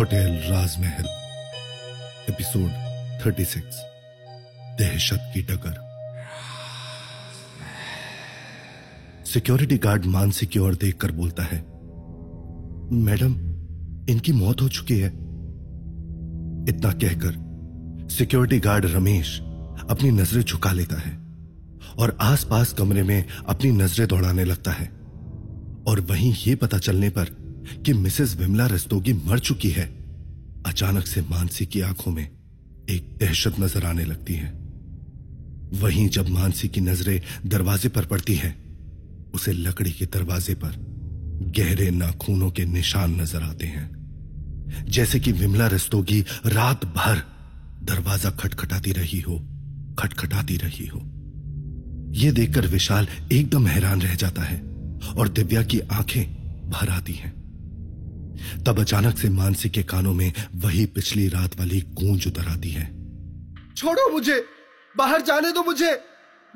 Hotel राजमहल, episode 36 दहशत की टकर security guard Mansi की ओर देखकर बोलता है, मैडम, इनकी मौत हो चुकी है। इतना कहकर सिक्योरिटी गार्ड रमेश अपनी नज़रें झुका लेता है और आसपास कमरे में अपनी नज़रें दौड़ाने लगता है। और वहीं ये पता चलने पर कि मिसेस विमला रस्तोगी मर चुकी है। अचानक से मानसी की आँखों में एक दहशत नज़र आने लगती है। वहीं जब मानसी की नज़रें दरवाजे पर पड़ती हैं, उसे लकड़ी के दरवाजे पर गहरे नाखूनों के निशान नज़र आते हैं। जैसे कि विमला रस्तोगी रात भर दरवाज़ा खटखटाती रही हो, खटखटाती रही हो। यह देखकर विशाल एकदम हैरान रह जाता है और दिव्या की आँखें भर आती हैं। तब अचानक से मानसी के कानों में वही पिछली रात वाली गूंज उतर आती है। छोड़ो मुझे बाहर जाने दो मुझे।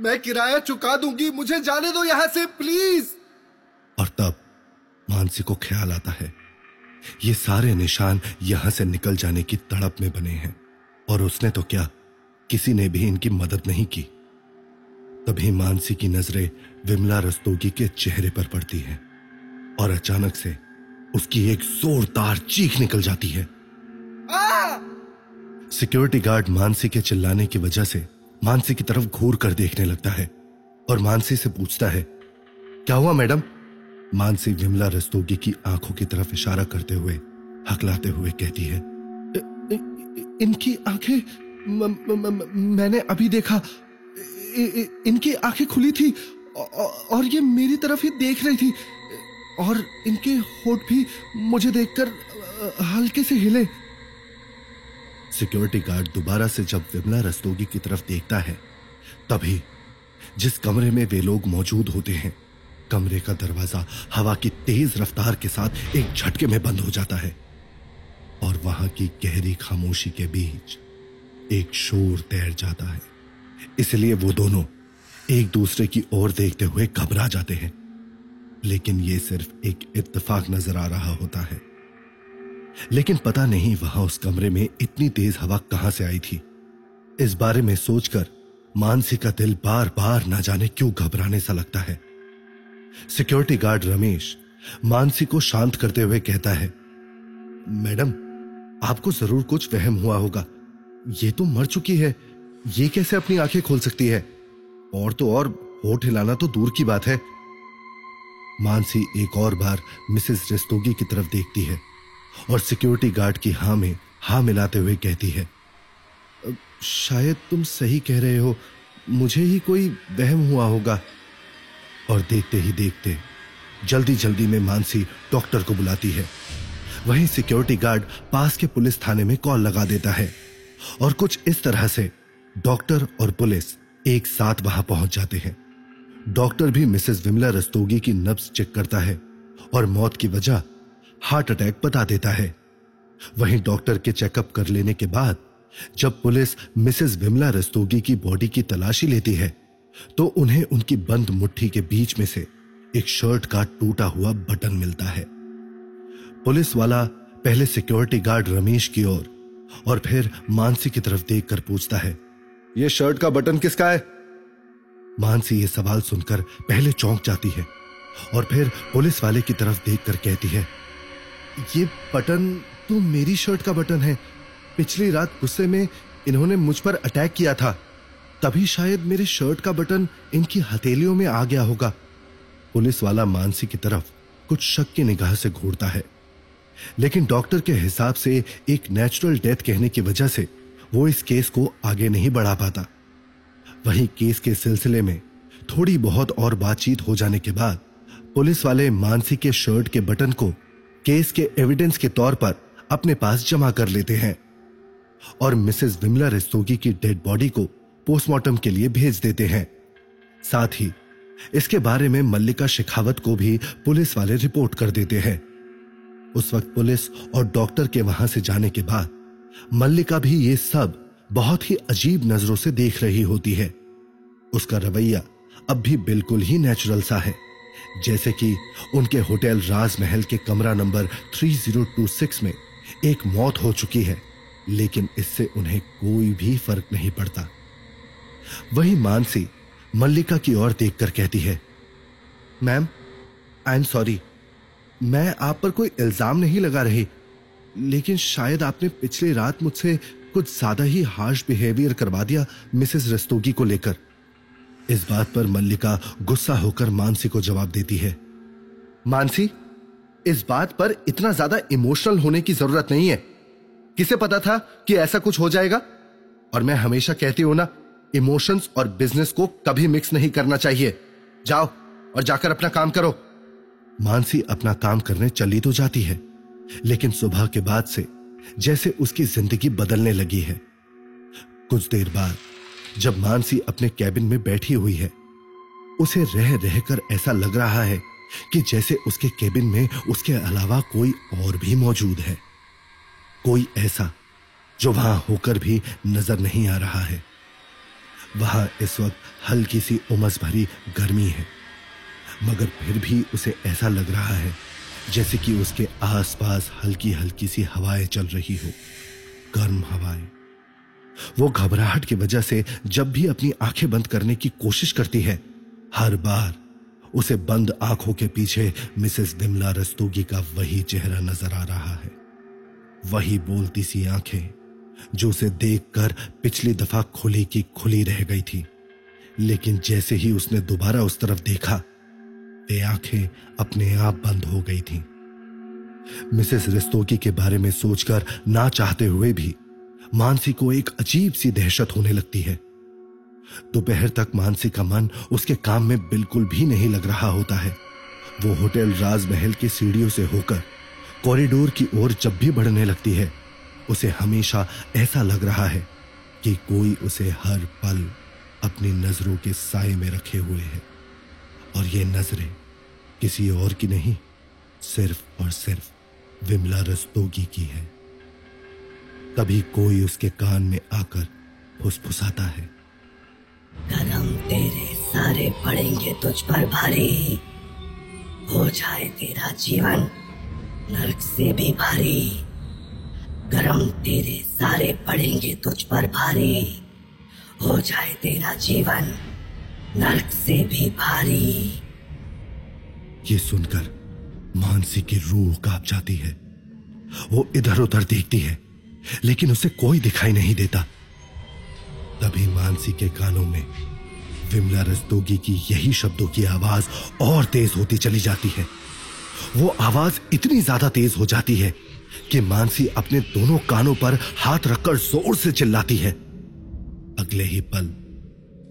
मैं किराया चुका दूँगी मुझे जाने दो यहाँ से प्लीज़ और तब मानसी को ख्याल आता है। ये सारे निशान यहाँ से निकल जाने की तड़प में बने हैं। और उसने तो क्या किसी ने भी इनकी मदद नहीं की। तभी मानसी की नज़रें विमला रस्तोगी के चेहरे पर पड़ती हैं। और अचानक से उसकी एक जोरदार चीख निकल जाती है। सिक्योरिटी गार्ड मानसी के चिल्लाने की वजह से मानसी की तरफ़ घूर कर देखने लगता है और मानसी से पूछता है क्या हुआ मैडम? मानसी विमला रस्तोगी की आँखों की तरफ़ इशारा करते हुए हकलाते हुए कहती है इनकी आँखें मैंने अभी देखा। इ, इनकी आँखें खुली थी और ये मेरी तरफ़ ही देख रही थी। और इनके होठ भी मुझे देखकर हल्के से हिले। सिक्योरिटी गार्ड दोबारा से जब विमला रस्तोगी की तरफ़ देखता है, तभी जिस कमरे में वे लोग मौजूद होते हैं, कमरे का दरवाज़ा हवा की तेज रफ्तार के साथ एक झटके में बंद हो जाता है और वहाँ की गहरी खामोशी के बीच एक शोर तैर जाता है। इसलिए वो दोनों एक दूसरे की ओर देखते हुए घबरा जाते हैं। लेकिन ये सिर्फ़ एक इत्तेफाक नज़र आ रहा होता है। लेकिन पता नहीं वहाँ उस कमरे में इतनी तेज हवा कहाँ से आई थी। इस बारे में सोचकर मानसी का दिल बार बार ना जाने क्यों घबराने सा लगता है। सिक्योरिटी गार्ड रमेश मानसी को शांत करते हुए कहता है, मैडम, आपको ज़रूर कुछ वहम हुआ होगा। ये तो मर चुकी है। ये कैसे अपनी आँखें खोल सकती है? और तो और होठ हिलाना तो दूर की बात है। मानसी एक और बार मिसेस रेस्तोगी की तरफ़ देखती है और सिक्योरिटी गार्ड की हाँ में, हाँ मिलाते हुए कहती है, शायद तुम सही कह रहे हो, मुझे ही कोई वहम हुआ होगा। और देखते ही देखते जल्दी जल्दी में मानसी डॉक्टर को बुलाती है। वहीं सिक्योरिटी गार्ड पास के पुलिस थाने में कॉल लगा देता है और कुछ इस तरह से डॉक्टर और पुलिस एक साथ वहाँ पहुँच जाते हैं। डॉक्टर भी मिसेस विमला रस्तोगी की नब्स चेक करता है और मौत की वजह हार्ट अटैक बता देता है। वहीं डॉक्टर के चेकअप कर लेने के बाद जब पुलिस मिसेस विमला रस्तोगी की बॉडी की तलाशी लेती है तो उन्हें उनकी बंद मुट्ठी के बीच में से एक शर्ट का टूटा हुआ बटन मिलता है। पुलिस वाला पहले सिक्योरिटी गार्ड रमेश की ओर और, और फिर मानसी की तरफ़ देखकर पूछता है यह शर्ट का बटन किसका है? मानसी ये सवाल सुनकर पहले चौंक जाती है और फिर पुलिस वाले की तरफ़ देखकर कहती है, ये बटन तो मेरी शर्ट का बटन है। पिछली रात गुस्से में इन्होंने मुझ पर अटैक किया था। तभी शायद मेरे शर्ट का बटन इनकी हथेलियों में आ गया होगा। पुलिस वाला मानसी की तरफ़ कुछ शक की निगाह से घूरता है। लेकिन डॉक्टर के हिसाब से एक नेचुरल डेथ कहने की वजह से वो इस केस को आगे नहीं बढ़ा पाता। वहीं केस के सिलसिले में थोड़ी बहुत और बातचीत हो जाने के बाद पुलिस वाले मानसी के शर्ट के बटन को केस के एविडेंस के तौर पर अपने पास जमा कर लेते हैं और मिसेस विमला रेस्तोगी की डेड बॉडी को पोस्टमार्टम के लिए भेज देते हैं। साथ ही इसके बारे में मल्लिका शेखावत को भी पुलिस वाले रिपोर्ट कर देते हैं। उस वक्त पुलिस और डॉक्टर के वहाँ से जाने के बाद मल्लिका भी ये सब बहुत ही अजीब नज़रों से देख रही होती है। उसका रवैया अब भी बिल्कुल ही नेचुरल सा है। जैसे कि उनके होटल राजमहल के कमरा नंबर 3026 में एक मौत हो चुकी है, लेकिन इससे उन्हें कोई भी फ़र्क नहीं पड़ता। वही मानसी मल्लिका की ओर देखकर कहती है, मैम आई एम सॉरी मैं आप पर कोई इल्ज़ाम नहीं लगा रही, लेकिन शायद आपने पिछली रात मुझसे कुछ ज़्यादा ही हार्श बिहेवियर करवा दिया मिसेस रस्तोगी को लेकर। इस बात पर मल्लिका गुस्सा होकर मानसी को जवाब देती है। मानसी, इस बात पर इतना ज़्यादा इमोशनल होने की ज़रूरत नहीं है। किसे पता था कि ऐसा कुछ हो जाएगा? और मैं हमेशा कहती हूँ ना इमोशंस और बिज़नेस को कभी मिक्स नहीं करना चाहिए। जाओ और जाकर अपना काम करो। मानसी अपना काम करने चली तो जाती है, लेकिन सुबह के बाद से जैसे उसकी ज़िंदगी बदलने लगी है। कुछ देर बाद, जब मानसी अपने कैबिन में बैठी हुई है, उसे रह रहकर ऐसा लग रहा है कि जैसे उसके केबिन में उसके अलावा कोई और भी मौजूद है। कोई ऐसा जो वहाँ होकर भी नज़र नहीं आ रहा है। वहाँ इस वक्त हल्की सी उमस भरी गर्मी है, मगर फिर भी उसे ऐसा लग रहा है जैसे कि उसके आसपास हल्की हल्की सी हवाएँ चल रही हो। गर्म हवाएँ। वो घबराहट की वजह से जब भी अपनी आँखें बंद करने की कोशिश करती है, हर बार उसे बंद आँखों के पीछे मिसेस विमला रस्तोगी का वही चेहरा नज़र आ रहा है। वही बोलती सी आँखें, जो उसे देखकर पिछली दफ़ा खुली की खुली रह गई थी। लेकिन जैसे ही उसने दोबारा उस तरफ़ देखा वे आँखें अपने आप बंद हो गई थीं। मिसेस रिस्तोकी के बारे में सोचकर ना चाहते हुए भी मानसी को एक अजीब सी दहशत होने लगती है। दोपहर तक मानसी का मन उसके काम में बिल्कुल भी नहीं लग रहा होता है। वो होटल राजमहल की सीढ़ियों से होकर कॉरिडोर की ओर जब भी बढ़ने लगती है, उसे हमेशा ऐसा लग रहा है कि कोई उसे हर पल अपनी नज़रों के साय में रखे हुए है। और ये नज़रें किसी और की नहीं, सिर्फ़ और सिर्फ़ विमला रस्तोगी की है। कभी कोई उसके कान में आकर फुसफुसाता है। कदम तेरे सारे पड़ेंगे तुझ पर भारी। हो जाए तेरा जीवन नरक से भी भारी। गरम तेरे सारे पड़ेंगे तुझ पर भारी। हो जाए तेरा जीवन नरक से भी भारी। ये सुनकर मानसी की रूह काँप जाती है। वो इधर उधर देखती है, लेकिन उसे कोई दिखाई नहीं देता। तभी मानसी के कानों में विमला रस्तोगी की यही शब्दों की आवाज़ और तेज होती चली जाती है। वो आवाज़ इतनी ज़्यादा तेज हो जाती है कि मानसी अपने दोनों कानों पर हाथ रखकर ज़ोर से चिल्लाती है। अगले ही पल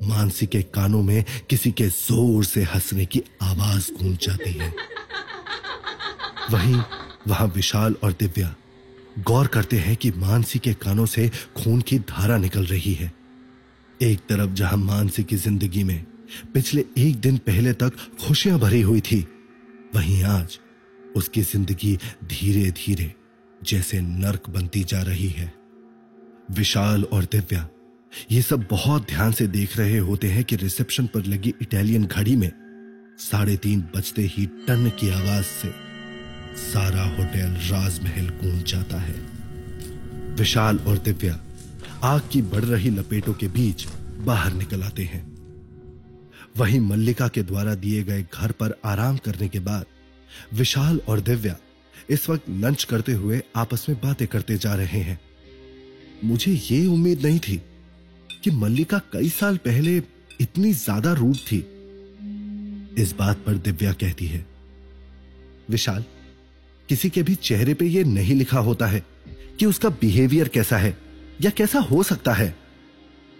मानसी के कानों में किसी के ज़ोर से हंसने की आवाज़ गूंज जाती है। वहीं वहाँ विशाल और दिव्या गौर करते हैं कि मानसी के कानों से खून की धारा निकल रही है। एक तरफ़ जहाँ मानसी की ज़िंदगी में पिछले एक दिन पहले तक खुशियाँ भरी हुई थी, वहीं आज उसकी ज़िंदगी धीरे धीरे जैसे नर्क बनती जा रही है। विशाल और दिव्या ये सब बहुत ध्यान से देख रहे होते हैं कि रिसेप्शन पर लगी इटालियन घड़ी में साढ़े तीन बजते ही टन की आवाज़ से सारा होटल राजमहल गूंज जाता है। विशाल और दिव्या आग की बढ़ रही लपेटों के बीच बाहर निकल आते हैं। वहीं मल्लिका के द्वारा दिए गए घर पर आराम करने के बाद विशाल और दिव्या इस वक्त लंच करते हुए आपस में बातें करते जा रहे हैं। मुझे ये उम्मीद नहीं थी कि मल्लिका कई साल पहले इतनी ज़्यादा रूप थी। इस बात पर दिव्या कहती है, विशाल, किसी के भी चेहरे पे ये नहीं लिखा होता है कि उसका बिहेवियर कैसा है या कैसा हो सकता है।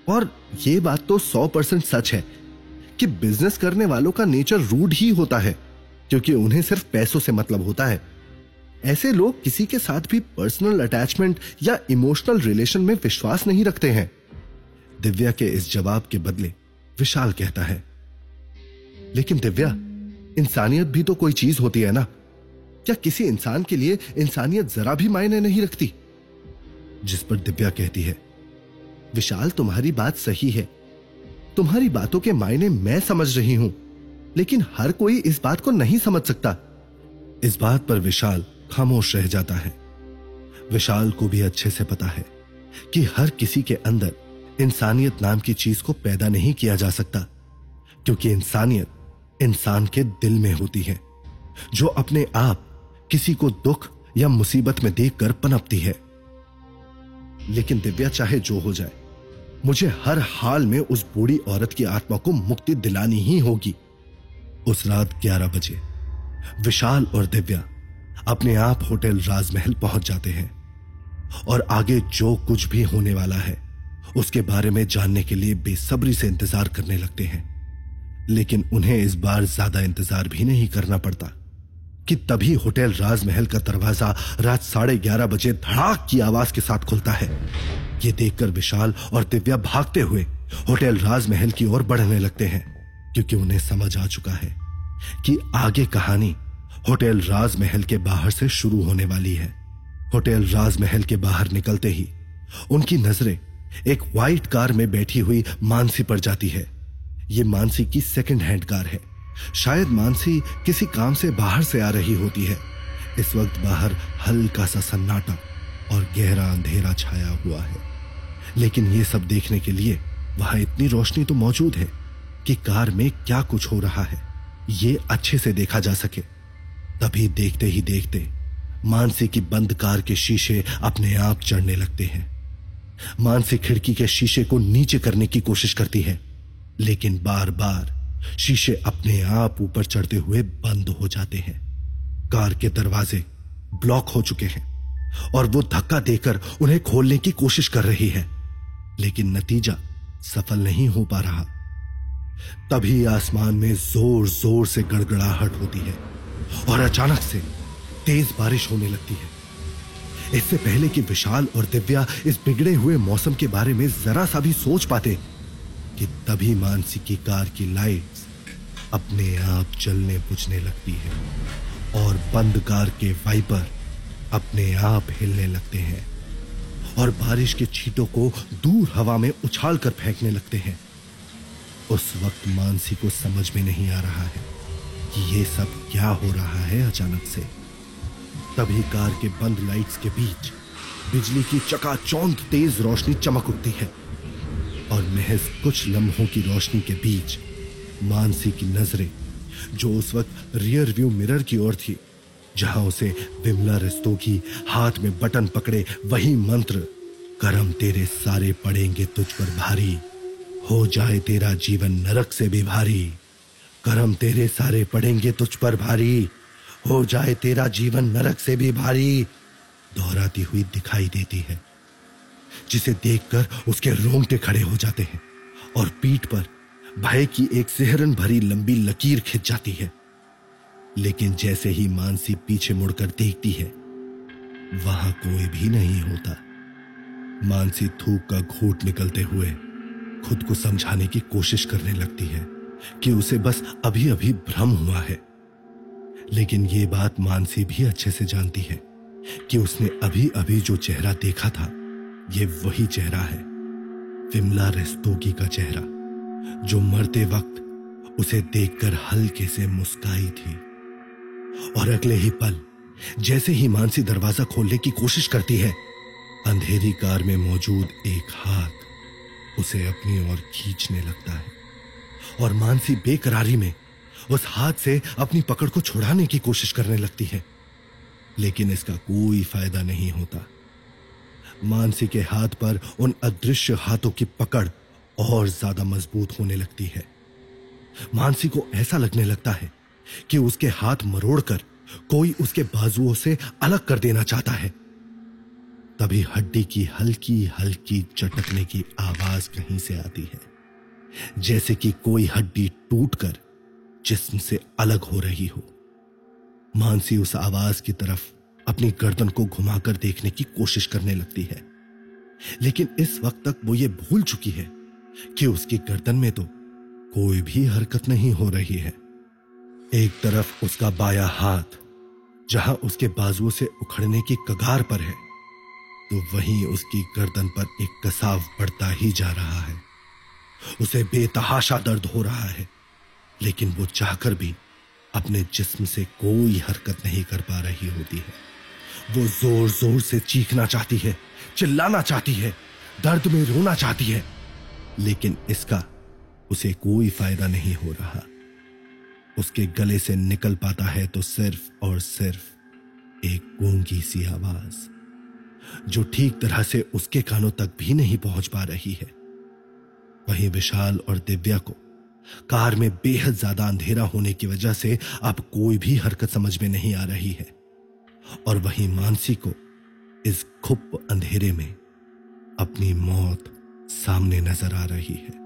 और ये बात तो सौ परसेंट सच है कि बिज़नेस करने वालों का नेचर रूड ही होता है, क्योंकि उन्हें सिर्फ़ पैसों से मतलब होता है। ऐसे लोग किसी के साथ भी पर्सनल अटैचमेंट या इमोशनल रिलेशन में विश्वास नहीं रखते हैं। दिव्या के इस जवाब के बदले विशाल कहता है, लेकिन दिव्या, इंसानियत भी तो कोई चीज़ होती है ना? क्या किसी इंसान के लिए इंसानियत जरा भी मायने नहीं रखती? जिस पर दिव्या कहती है, विशाल, तुम्हारी बात सही है। तुम्हारी बातों के मायने मैं समझ रही हूँ, लेकिन हर कोई इस बात को नहीं समझ सकता। इस बात पर विशाल खामोश रह जाता है। विशाल को भी अच्छे से पता है कि हर किसी के अंदर इंसानियत नाम की चीज़ को पैदा नहीं किया जा सकता, क्योंकि इंसानियत इंसान के दिल में होती है, जो अपने आप किसी को दुख या मुसीबत में देखकर पनपती है। लेकिन दिव्या चाहे जो हो जाए, मुझे हर हाल में उस बूढ़ी औरत की आत्मा को मुक्ति दिलानी ही होगी। उस रात 11 बजे, विशाल और दिव्या अपने आप होटल राजमहल पहुँच जाते हैं, और आगे जो कुछ भी होने वाला है उसके बारे में जानने के लिए बेसब्री से इंतज़ार करने लगते हैं। लेकिन उन्हें इस बार ज़्यादा इंतज़ार भी नहीं करना पड़ता कि तभी होटल राजमहल का दरवाज़ा रात साढ़े ग्यारह बजे धड़ाक की आवाज़ के साथ खुलता है। ये देखकर विशाल और दिव्या भागते हुए होटल राजमहल की ओर बढ़ने लगते हैं, क्योंकि उन्हें समझ आ चुका है कि आगे कहानी होटल राजमहल के बाहर से शुरू होने वाली है। होटल राजमहल के बाहर निकलते ही उनकी नज़रें एक व्हाइट कार में बैठी हुई मानसी पर जाती है। ये मानसी की सेकंड हैंड कार है। शायद मानसी किसी काम से बाहर से आ रही होती है। इस वक्त बाहर हल्का सा सन्नाटा और गहरा अंधेरा छाया हुआ है। लेकिन ये सब देखने के लिए वहाँ इतनी रोशनी तो मौजूद है कि कार में क्या कुछ हो रहा है। ये अच्छे से देखा जा सके। तभी देखते ही देखते मानसी की बंद कार के शीशे अपने आप चढ़ने लगते हैं। मानसी खिड़की के शीशे को नीचे करने की कोशिश करती है, लेकिन बार बार शीशे अपने आप ऊपर चढ़ते हुए बंद हो जाते हैं। कार के दरवाजे ब्लॉक हो चुके हैं और वो धक्का देकर उन्हें खोलने की कोशिश कर रही है, लेकिन नतीजा सफल नहीं हो पा रहा। तभी आसमान में ज़ोर ज़ोर से गड़गड़ाहट होती है और अचानक से तेज बारिश होने लगती है। इससे पहले कि विशाल और दिव्या इस बिगड़े हुए मौसम के बारे में जरा सा भी सोच पाते कि तभी मानसी की कार की लाइट्स अपने आप जलने बुझने लगती है और बंद कार के वाइपर अपने आप हिलने लगते हैं और बारिश के छींटों को दूर हवा में उछाल कर फेंकने लगते हैं। उस वक्त मानसी को समझ में नहीं आ रहा है कि ये सब क्या हो रहा है अचानक से। तभी कार के बंद लाइट्स के बीच बिजली की चकाचौंध तेज रोशनी चमक उठती है और महज कुछ लम्हों की रोशनी के बीच मानसी की नज़रें, जो उस वक्त रियर व्यू मिरर की ओर थी, जहाँ उसे विमला रस्तोगी हाथ में बटन पकड़े वही मंत्र, करम तेरे सारे पड़ेंगे तुझ पर भारी, हो जाए तेरा जीवन नरक से भी भारी, करम तेरे सारे पड़ेंगे तुझ पर भारी। हो जाए तेरा जीवन नरक से भी भारी, दोहराती हुई दिखाई देती है, जिसे देखकर उसके रोंगटे खड़े हो जाते हैं और पीठ पर भय की एक सेहरन भरी लंबी लकीर खिंच जाती है। लेकिन जैसे ही मानसी पीछे मुड़कर देखती है, वहाँ कोई भी नहीं होता। मानसी थूक का घूट निकलते हुए खुद को समझाने की कोशिश करने लगती है कि उसे बस अभी अभी भ्रम हुआ है। लेकिन ये बात मानसी भी अच्छे से जानती है कि उसने अभी अभी जो चेहरा देखा था, ये वही चेहरा है, विमला रेस्तोगी का चेहरा, जो मरते वक्त उसे देखकर हल्के से मुस्काई थी। और अगले ही पल, जैसे ही मानसी दरवाज़ा खोलने की कोशिश करती है, अंधेरी कार में मौजूद एक हाथ उसे अपनी ओर खींचने लगता है। और मानसी बेकरारी में उस हाथ से अपनी पकड़ को छुड़ाने की कोशिश करने लगती है। लेकिन इसका कोई फ़ायदा नहीं होता। मानसी के हाथ पर उन अदृश्य हाथों की पकड़ और ज़्यादा मज़बूत होने लगती है। मानसी को ऐसा लगने लगता है कि उसके हाथ मरोड़कर कोई उसके बाजुओं से अलग कर देना चाहता है। तभी हड्डी की हल्की हल्की चटकने की आवाज़ कहीं से आती है। जैसे कि कोई हड्डी टूटकर जिस्म से अलग हो रही हो। मानसी उस आवाज़ की तरफ़ अपनी गर्दन को घुमाकर देखने की कोशिश करने लगती है। लेकिन इस वक्त तक वो ये भूल चुकी है कि उसकी गर्दन में तो कोई भी हरकत नहीं हो रही है। एक तरफ़ उसका बाया हाथ, जहाँ उसके बाजुओं से उखड़ने की कगार पर है तो वहीं उसकी गर्दन पर एक कसाव बढ़ता ही जा रहा है। उसे बेतहाशा दर्द हो रहा है। लेकिन वो चाहकर भी अपने जिस्म से कोई हरकत नहीं कर पा रही होती है। वो ज़ोर ज़ोर से चीखना चाहती है, चिल्लाना चाहती है, दर्द में रोना चाहती है, लेकिन इसका उसे कोई फ़ायदा नहीं हो रहा। उसके गले से निकल पाता है तो सिर्फ़ और सिर्फ़ एक गूँगी सी आवाज़, जो ठीक तरह से उसके कानों तक भी नहीं पहुँच पा रही है। वहीं विशाल और दिव्या को कार में बेहद ज़्यादा अंधेरा होने की वजह से अब कोई भी हरकत समझ में नहीं आ रही है। और वहीं मानसी को इस खुप अंधेरे में अपनी मौत सामने नज़र आ रही है।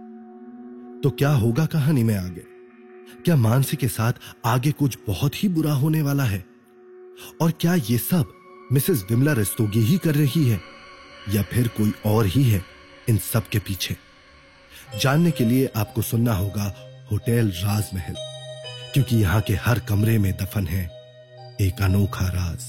तो क्या होगा कहानी में आगे? क्या मानसी के साथ आगे कुछ बहुत ही बुरा होने वाला है? और क्या ये सब मिसेस विमला रस्तोगी ही कर रही है? या फिर कोई और ही है इन सब के पीछे? जानने के लिए आपको सुनना होगा होटल राजमहल, क्योंकि यहाँ के हर कमरे में दफन है एक अनोखा राज।